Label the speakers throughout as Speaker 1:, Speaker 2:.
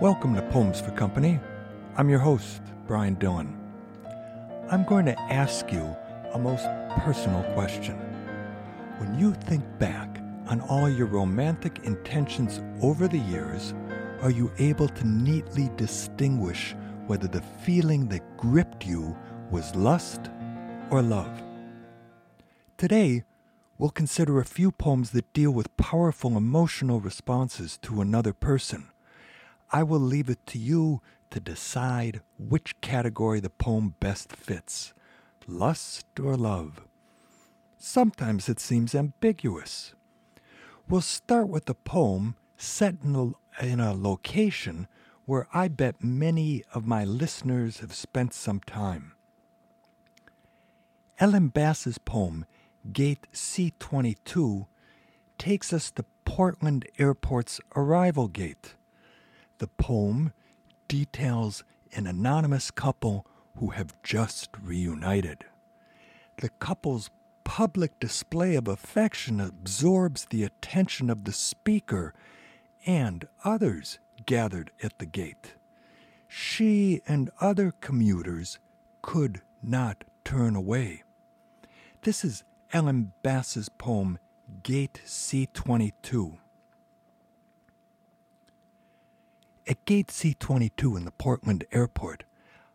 Speaker 1: Welcome to Poems for Company. I'm your host, Brian Dillon. I'm going to ask you a most personal question. When you think back on all your romantic intentions over the years, are you able to neatly distinguish whether the feeling that gripped you was lust or love? Today, we'll consider a few poems that deal with powerful emotional responses to another person. I will leave it to you to decide which category the poem best fits lust or love. Sometimes it seems ambiguous. We'll start with a poem set in a, in a location where I bet many of my listeners have spent some time. Ellen Bass's poem, Gate C22, takes us to Portland Airport's arrival gate. The poem details an anonymous couple who have just reunited. The couple's public display of affection absorbs the attention of the speaker and others gathered at the gate. She and other commuters could not turn away. This is Ellen Bass's poem, Gate C22. At Gate C22 in the Portland airport,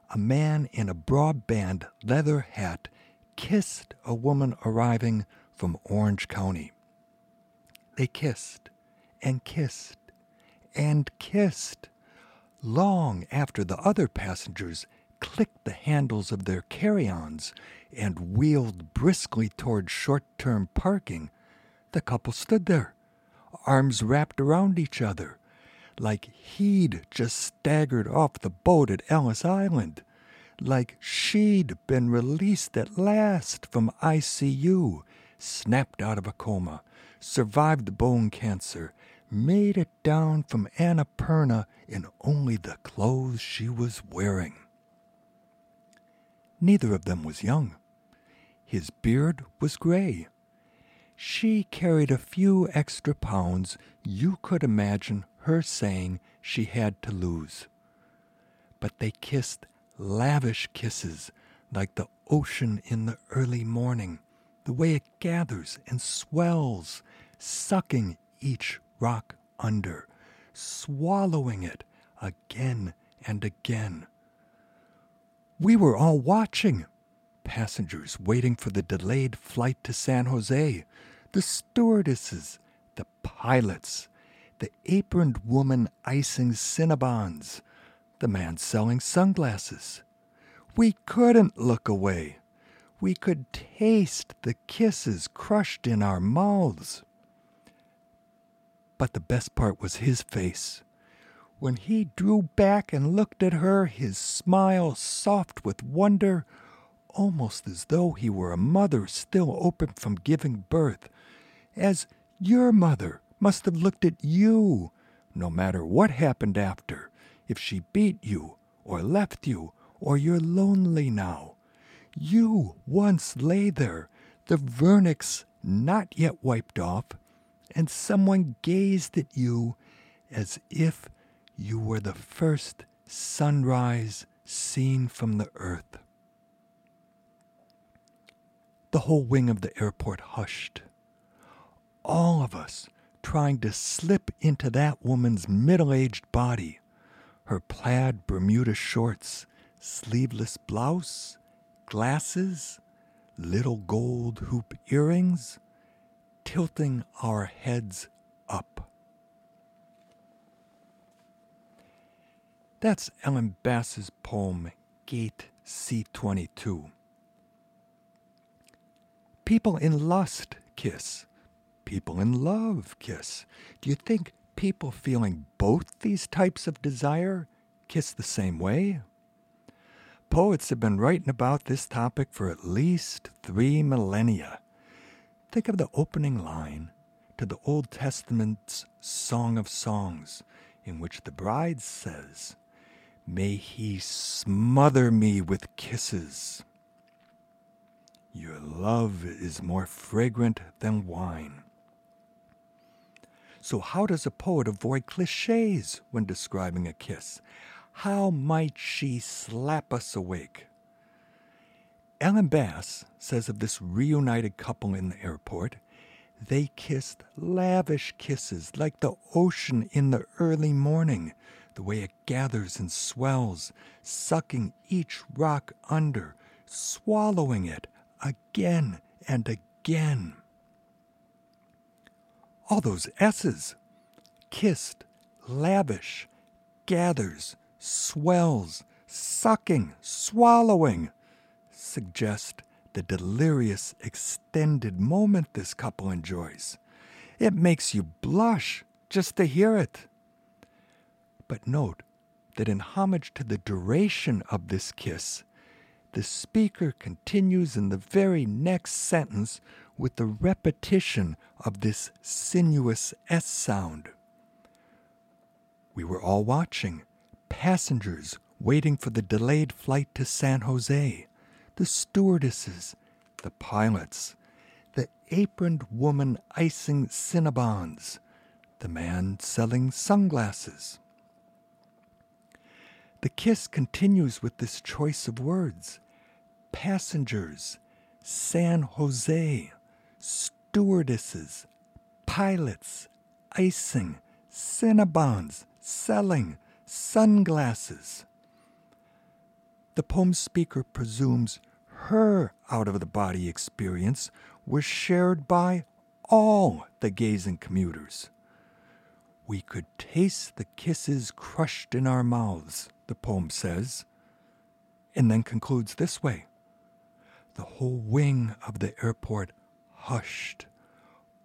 Speaker 1: a man in a broadband leather hat kissed a woman arriving from Orange County. They kissed and kissed and kissed long after the other passengers clicked the handles of their carry ons and wheeled briskly toward short term parking. The couple stood there, arms wrapped around each other, like he'd just staggered off the boat at Ellis Island, like she'd been released at last from ICU, snapped out of a coma, survived the bone cancer, made it down from Annapurna in only the clothes she was wearing. Neither of them was young. His beard was gray. She carried a few extra pounds you could imagine her saying she had to lose. But they kissed lavish kisses like the ocean in the early morning, the way it gathers and swells, sucking each rock under, swallowing it again and again. We were all watching. Passengers waiting for the delayed flight to San Jose, the stewardesses, the pilots, the aproned woman icing Cinnabons, the man selling sunglasses. We couldn't look away. We could taste the kisses crushed in our mouths. But the best part was his face. When he drew back and looked at her, his smile soft with wonder, almost as though he were a mother still open from giving birth, as your mother must have looked at you, no matter what happened after, if she beat you, or left you, or you're lonely now. You once lay there, the vernix not yet wiped off, and someone gazed at you as if you were the first sunrise seen from the earth. The whole wing of the airport hushed. All of us trying to slip into that woman's middle aged body. Her plaid Bermuda shorts, sleeveless blouse, glasses, little gold hoop earrings, tilting our heads up. That's Ellen Bass's poem, Gate C22. People in lust kiss people in love kiss? Do you think people feeling both these types of desire kiss the same way? Poets have been writing about this topic for at least three millennia. Think of the opening line to the Old Testament's Song of Songs, in which the bride says, May he smother me with kisses. Your love is more fragrant than wine. So, how does a poet avoid cliches when describing a kiss? How might she slap us awake? Ellen Bass says of this reunited couple in the airport, they kissed lavish kisses like the ocean in the early morning, the way it gathers and swells, sucking each rock under, swallowing it again and again. All those S's kissed, lavish, gathers, swells, sucking, swallowing suggest the delirious, extended moment this couple enjoys. It makes you blush just to hear it. But note that in homage to the duration of this kiss, the speaker continues in the very next sentence with the repetition of this sinuous S sound. We were all watching, passengers waiting for the delayed flight to San Jose, the stewardesses, the pilots, the aproned woman icing Cinnabons, the man selling sunglasses. The kiss continues with this choice of words passengers, San Jose, stewardesses, pilots, icing, Cinnabons, selling, sunglasses. The poem's speaker presumes her out of the body experience was shared by all the gazing commuters. We could taste the kisses crushed in our mouths, the poem says, and then concludes this way The whole wing of the airport hushed,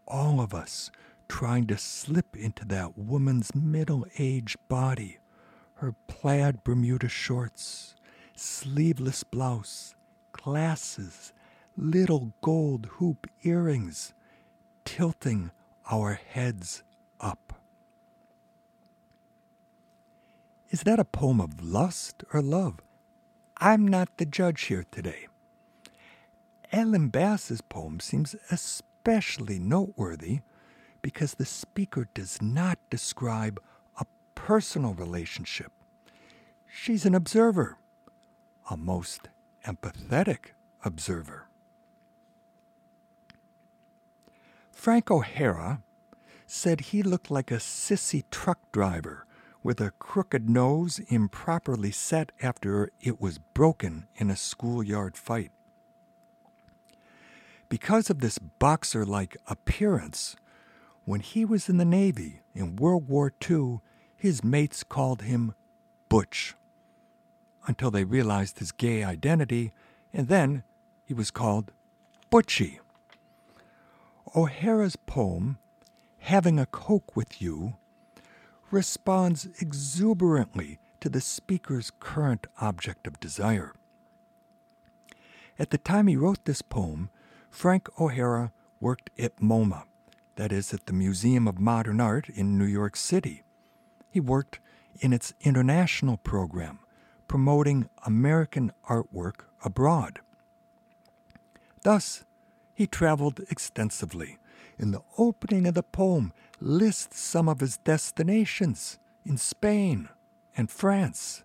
Speaker 1: all of us trying to slip into that woman's middle aged body, her plaid Bermuda shorts, sleeveless blouse, glasses, little gold hoop earrings, tilting our heads up. Is that a poem of lust or love? I'm not the judge here today. Ellen Bass's poem seems especially noteworthy because the speaker does not describe a personal relationship. She's an observer, a most empathetic observer. Frank O'Hara said he looked like a sissy truck driver with a crooked nose improperly set after it was broken in a schoolyard fight. Because of this boxer like appearance, when he was in the Navy in World War II, his mates called him Butch until they realized his gay identity, and then he was called Butchie. O'Hara's poem, Having a Coke with You, responds exuberantly to the speaker's current object of desire. At the time he wrote this poem, Frank O'Hara worked at MoMA, that is, at the Museum of Modern Art in New York City. He worked in its international program, promoting American artwork abroad. Thus, he traveled extensively. In the opening of the poem, lists some of his destinations in Spain and France.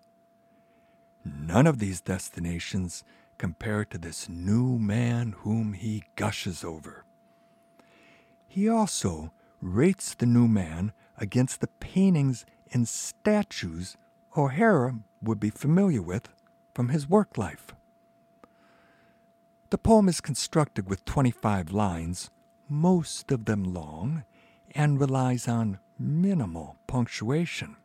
Speaker 1: None of these destinations compared to this new man whom he gushes over. He also rates the new man against the paintings and statues O'Hara would be familiar with from his work life. The poem is constructed with 25 lines, most of them long, and relies on minimal punctuation.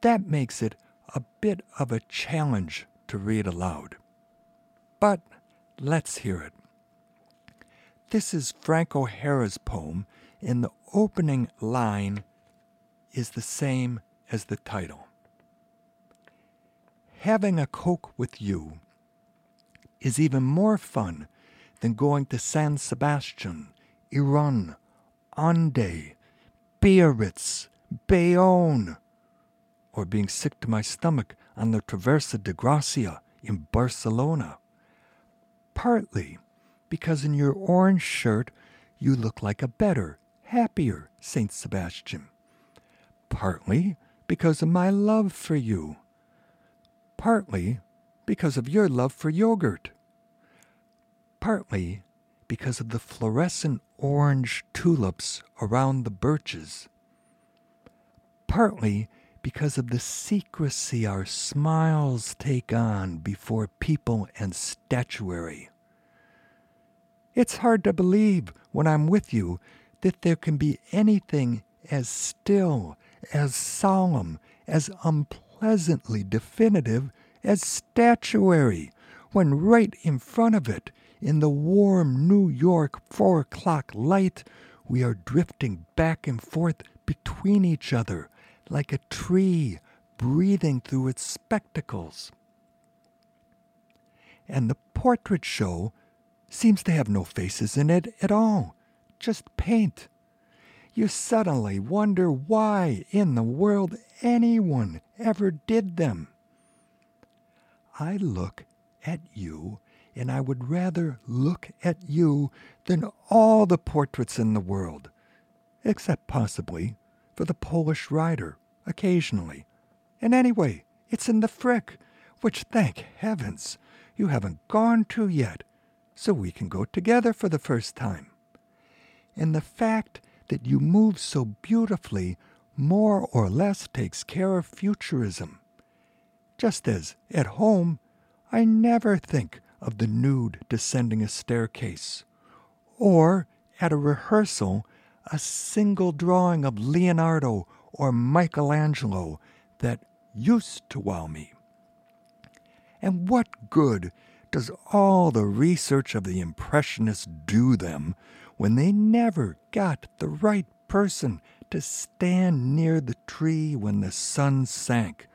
Speaker 1: That makes it a bit of a challenge to read aloud. But let's hear it. This is Frank O'Hara's poem, and the opening line is the same as the title. Having a Coke with you is even more fun than going to San Sebastian, Irun, Hendaye, Biarritz, Bayonne, or being sick to my stomach on the Traversa de Gracia in Barcelona partly because in your orange shirt you look like a better, happier, Saint Sebastian. Partly because of my love for you. Partly because of your love for yogurt. Partly because of the fluorescent orange tulips around the birches. Partly because of the secrecy our smiles take on before people and statuary. It's hard to believe when I'm with you that there can be anything as still, as solemn, as unpleasantly definitive as statuary, when right in front of it, in the warm New York four o'clock light, we are drifting back and forth between each other like a tree breathing through its spectacles. And the portrait show seems to have no faces in it at all, just paint. You suddenly wonder why in the world anyone ever did them. I look at you, and I would rather look at you than all the portraits in the world, except possibly for the Polish rider, occasionally. And anyway, it's in the Frick, which, thank heavens, you haven't gone to yet so we can go together for the first time. And the fact that you move so beautifully more or less takes care of futurism. Just as, at home, I never think of the nude descending a staircase, or, at a rehearsal, a single drawing of Leonardo or Michelangelo that used to wow me. And what good does all the research of the Impressionists do them when they never got the right person to stand near the tree when the sun sank?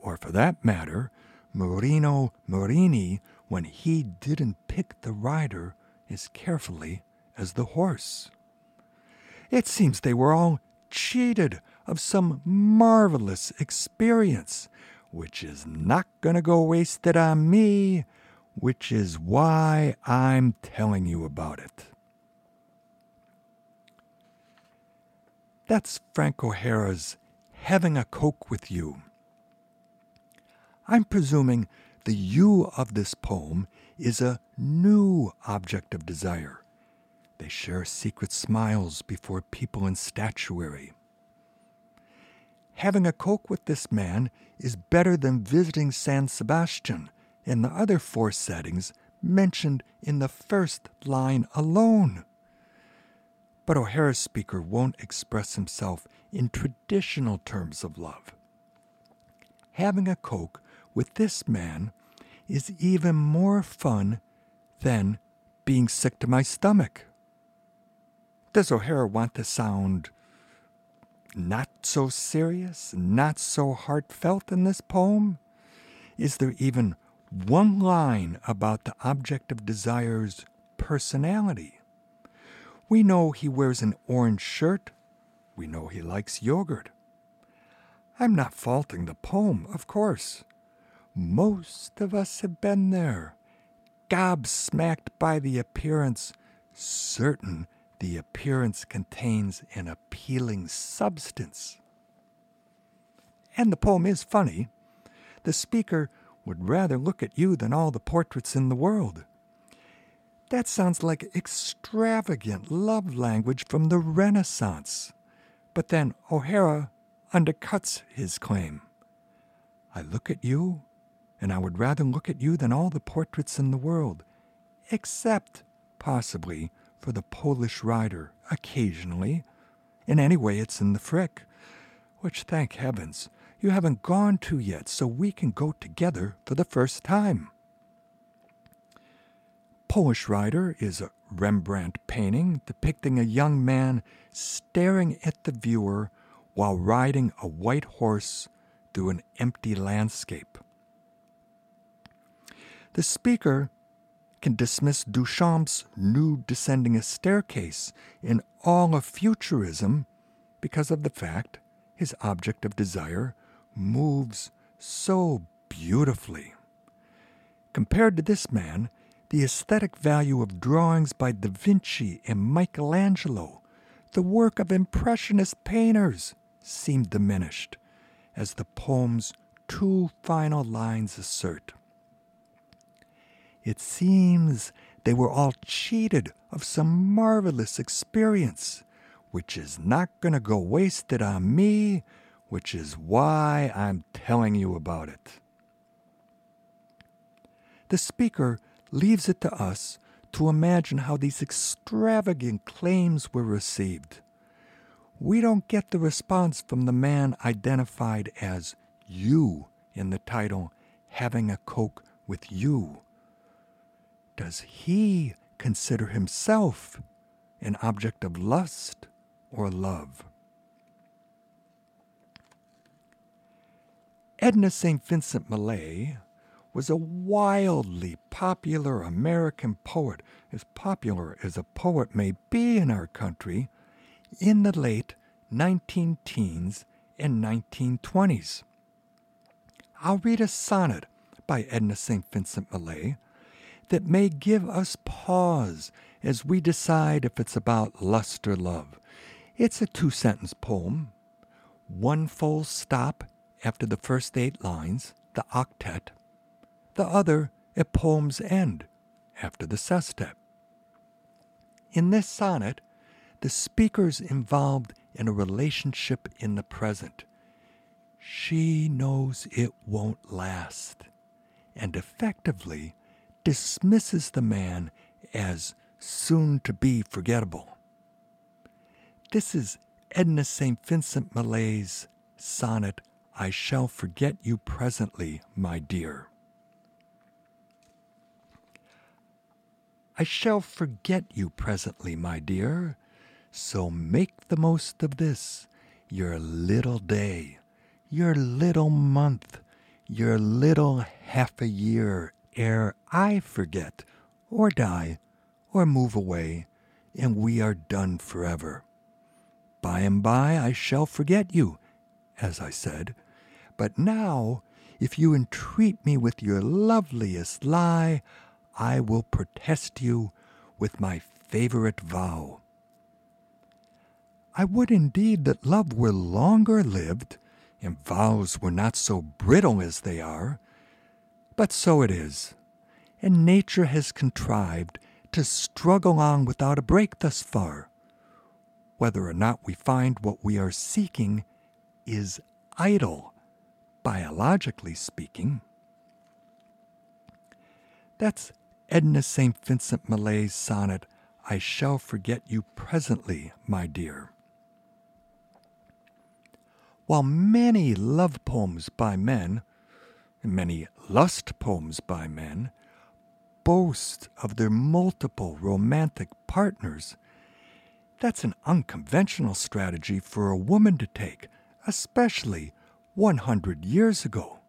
Speaker 1: Or for that matter, Marino Marini when he didn't pick the rider as carefully as the horse. It seems they were all cheated of some marvelous experience, which is not going to go wasted on me which is why I'm telling you about it. That's Frank O'Hara's Having a Coke with You. I'm presuming the you of this poem is a new object of desire. They share secret smiles before people in statuary. Having a Coke with this man is better than visiting San Sebastian in the other four settings mentioned in the first line alone. But O'Hara's speaker won't express himself in traditional terms of love. Having a Coke with this man is even more fun than being sick to my stomach. Does O'Hara want to sound not so serious, not so heartfelt in this poem? Is there even one line about the object of desire's personality. We know he wears an orange shirt. We know he likes yogurt. I'm not faulting the poem, of course. Most of us have been there, gobsmacked by the appearance, certain the appearance contains an appealing substance. And the poem is funny. The speaker would rather look at you than all the portraits in the world. That sounds like extravagant love language from the Renaissance. But then O'Hara undercuts his claim. I look at you, and I would rather look at you than all the portraits in the world, except, possibly, for the Polish rider, occasionally. And anyway, it's in the Frick, which, thank heavens, you haven't gone to yet, so we can go together for the first time. Polish Rider is a Rembrandt painting depicting a young man staring at the viewer while riding a white horse through an empty landscape. The speaker can dismiss Duchamp's nude descending a staircase in all of futurism because of the fact his object of desire moves so beautifully. Compared to this man, the aesthetic value of drawings by Da Vinci and Michelangelo, the work of impressionist painters seemed diminished, as the poem's two final lines assert. It seems they were all cheated of some marvelous experience, which is not going to go wasted on me, which is why I'm telling you about it. The speaker leaves it to us to imagine how these extravagant claims were received. We don't get the response from the man identified as you in the title, Having a Coke with You. Does he consider himself an object of lust or love? Edna St. Vincent Millay was a wildly popular American poet, as popular as a poet may be in our country, in the late 19 teens and 1920s. I'll read a sonnet by Edna St. Vincent Millay that may give us pause as we decide if it's about lust or love. It's a two sentence poem, one full stop after the first eight lines, the octet, the other at poem's end, after the sestet. In this sonnet, the speaker's involved in a relationship in the present. She knows it won't last, and effectively dismisses the man as soon to be forgettable. This is Edna St. Vincent Millay's sonnet, I Shall Forget You Presently, My Dear. I shall forget you presently, my dear, so make the most of this, your little day, your little month, your little half a year ere I forget, or die, or move away, and we are done forever. By and by I shall forget you, as I said, but now, if you entreat me with your loveliest lie, I will protest you with my favorite vow. I would indeed that love were longer lived, and vows were not so brittle as they are. But so it is, and nature has contrived to struggle on without a break thus far. Whether or not we find what we are seeking is idle, biologically speaking. That's Edna St. Vincent Millay's sonnet, I Shall Forget You Presently, My Dear. While many love poems by men, many lust poems by men, boast of their multiple romantic partners, that's an unconventional strategy for a woman to take, especially 100 years ago.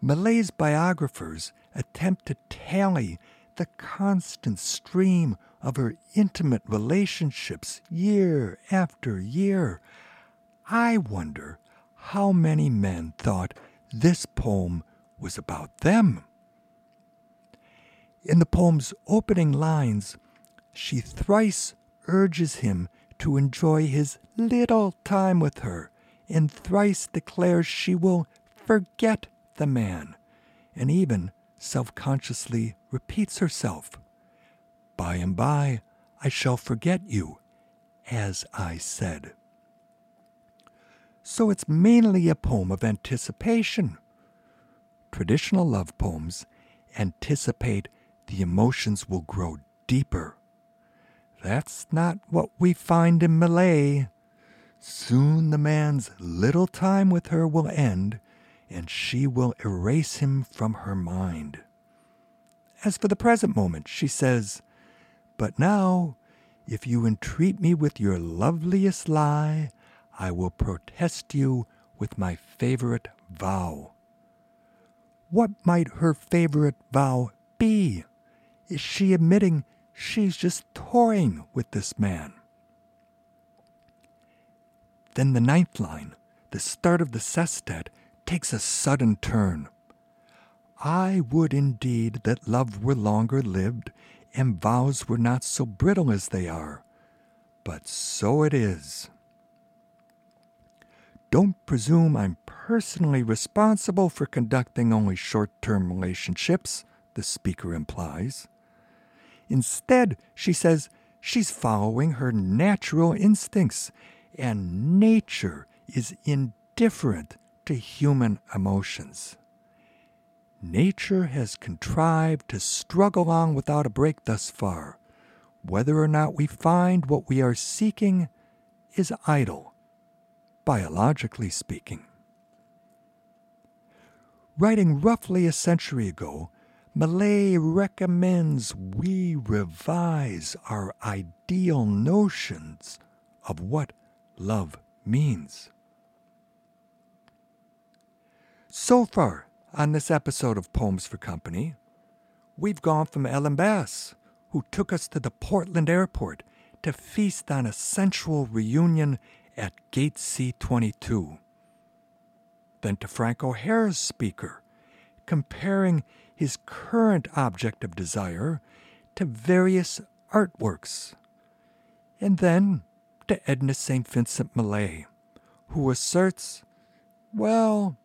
Speaker 1: Millay's biographers attempt to tally the constant stream of her intimate relationships year after year. I wonder how many men thought this poem was about them. In the poem's opening lines, she thrice urges him to enjoy his little time with her, and thrice declares she will forget the man, and even self consciously repeats herself By and by I shall forget you, as I said. So it's mainly a poem of anticipation. Traditional love poems anticipate the emotions will grow deeper. That's not what we find in Millay. Soon the man's little time with her will end, and she will erase him from her mind. As for the present moment, she says, But now, if you entreat me with your loveliest lie, I will protest you with my favorite vow. What might her favorite vow be? Is she admitting she's just toying with this man? Then the ninth line, the start of the sestet, takes a sudden turn. I would indeed that love were longer lived, and vows were not so brittle as they are. but so it is. Don't presume I'm personally responsible for conducting only short term relationships, the speaker implies. Instead, she says she's following her natural instincts, and nature is indifferent to human emotions. Nature has contrived to struggle on without a break thus far. Whether or not we find what we are seeking is idle, biologically speaking. Writing roughly a century ago, Millay recommends we revise our ideal notions of what love means. So far on this episode of Poems for Company, we've gone from Ellen Bass, who took us to the Portland airport to feast on a sensual reunion at Gate C22. Then to Frank O'Hara's speaker, comparing his current object of desire to various artworks. And then to Edna St. Vincent Millay, who asserts, well,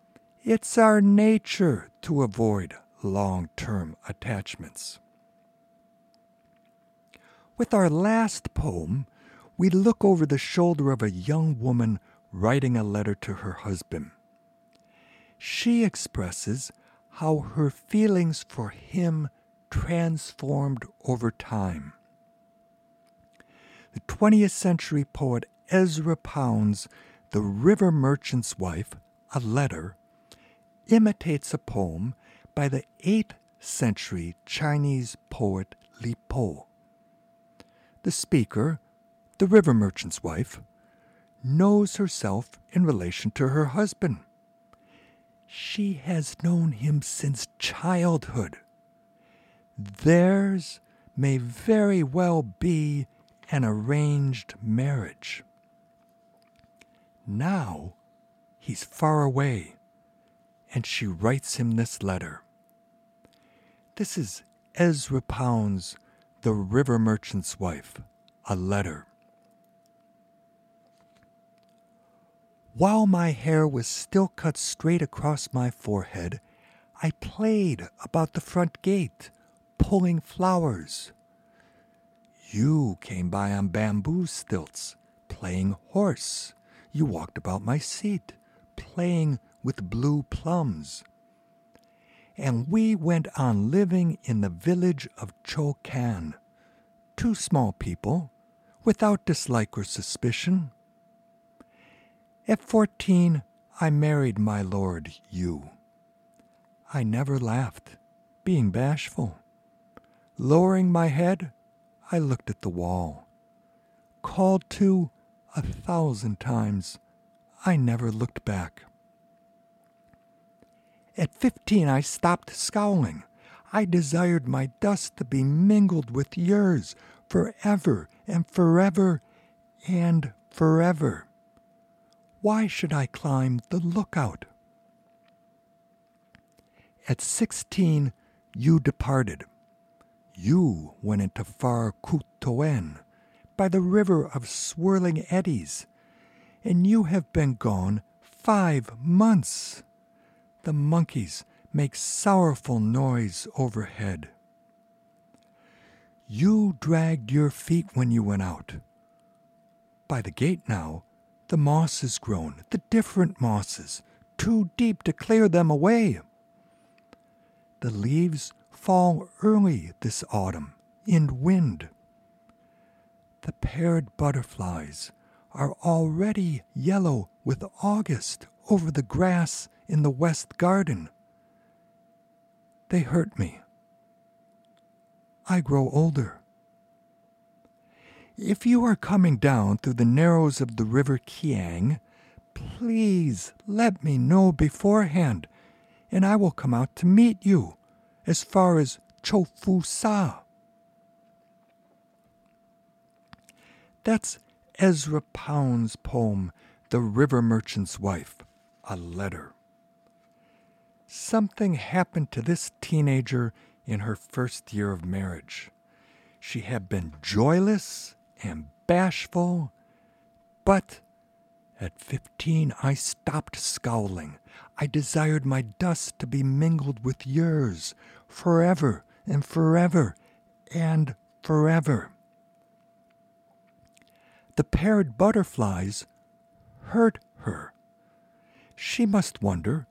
Speaker 1: it's our nature to avoid long term attachments. With our last poem, we look over the shoulder of a young woman writing a letter to her husband. She expresses how her feelings for him transformed over time. The 20th century poet Ezra Pound's The River Merchant's Wife, a letter, imitates a poem by the 8th century Chinese poet Li Po. The speaker, the river merchant's wife, knows herself in relation to her husband. She has known him since childhood. Theirs may very well be an arranged marriage. Now he's far away, and she writes him this letter. This is Ezra Pound's The River Merchant's Wife, a letter. While my hair was still cut straight across my forehead, I played about the front gate, pulling flowers. You came by on bamboo stilts, playing horse. You walked about my seat, playing with blue plums. And we went on living in the village of Chokan, two small people, without dislike or suspicion at fourteen, I married my lord you. I never laughed, being bashful. Lowering my head, I looked at the wall. Called to a thousand times, I never looked back. At fifteen, I stopped scowling. I desired my dust to be mingled with yours forever and forever and forever. Why should I climb the lookout? At sixteen, you departed. You went into far Ku-to-yen, by the river of swirling eddies, and you have been gone five months. The monkeys make sorrowful noise overhead. You dragged your feet when you went out. By the gate now, the moss has grown, the different mosses, too deep to clear them away. The leaves fall early this autumn in wind. The paired butterflies are already yellow with August over the grass in the west garden. They hurt me. I grow older. If you are coming down through the narrows of the river Kiang, please let me know beforehand, and I will come out to meet you as far as Chofu Sa. That's Ezra Pound's poem, The River Merchant's Wife, a letter. Something happened to this teenager in her first year of marriage. She had been joyless and bashful. But at fifteen, I stopped scowling. I desired my dust to be mingled with yours, forever and forever and forever. The paired butterflies hurt her. She must wonder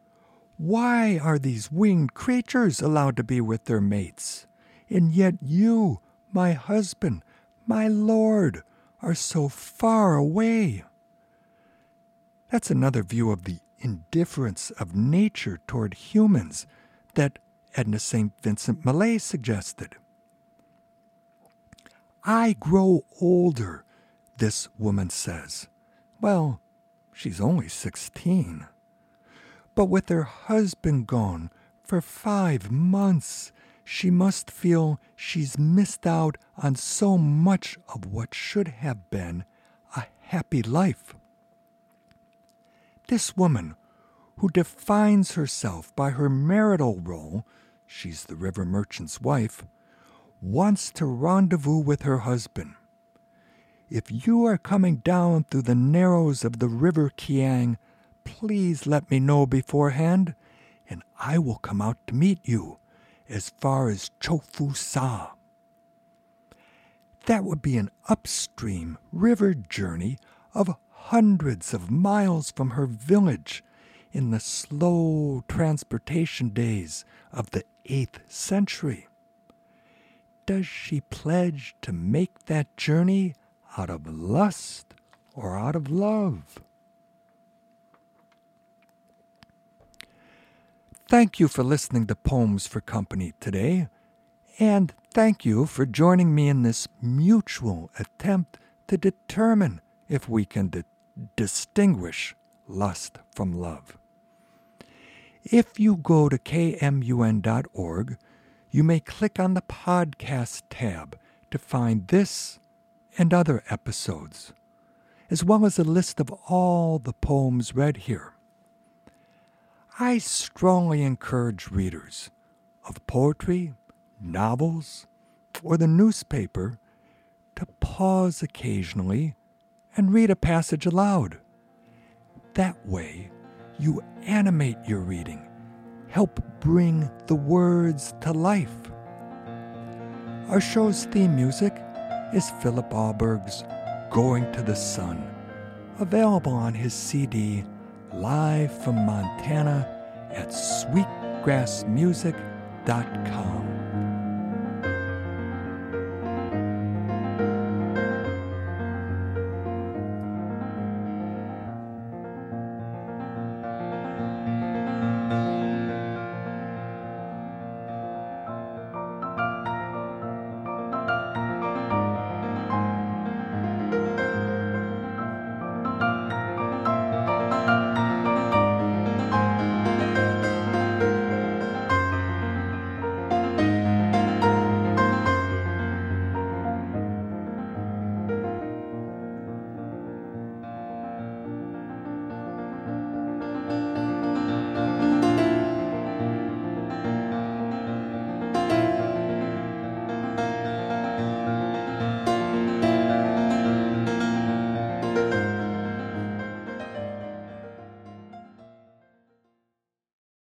Speaker 1: why are these winged creatures allowed to be with their mates? And yet you, my husband, my lord, are so far away. That's another view of the indifference of nature toward humans that Edna St. Vincent Millay suggested. I grow older, this woman says. Well, she's only 16. But with her husband gone for five months, she must feel she's missed out on so much of what should have been a happy life. This woman, who defines herself by her marital role, she's the river merchant's wife, wants to rendezvous with her husband. If you are coming down through the narrows of the river Kiang, please let me know beforehand, and I will come out to meet you as far as Chofu Sa. That would be an upstream river journey of hundreds of miles from her village in the slow transportation days of the 8th century. Does she pledge to make that journey out of lust or out of love? Thank you for listening to Poems for Company today, and thank you for joining me in this mutual attempt to determine if we can di- distinguish lust from love. If you go to kmun.org, you may click on the podcast tab to find this and other episodes, as well as a list of all the poems read here. I strongly encourage readers of poetry, novels, or the newspaper to pause occasionally and read a passage aloud. That way, you animate your reading, help bring the words to life. Our show's theme music is Philip Aaberg's Going to the Sun, available on his CD live from Montana at sweetgrassmusic.com.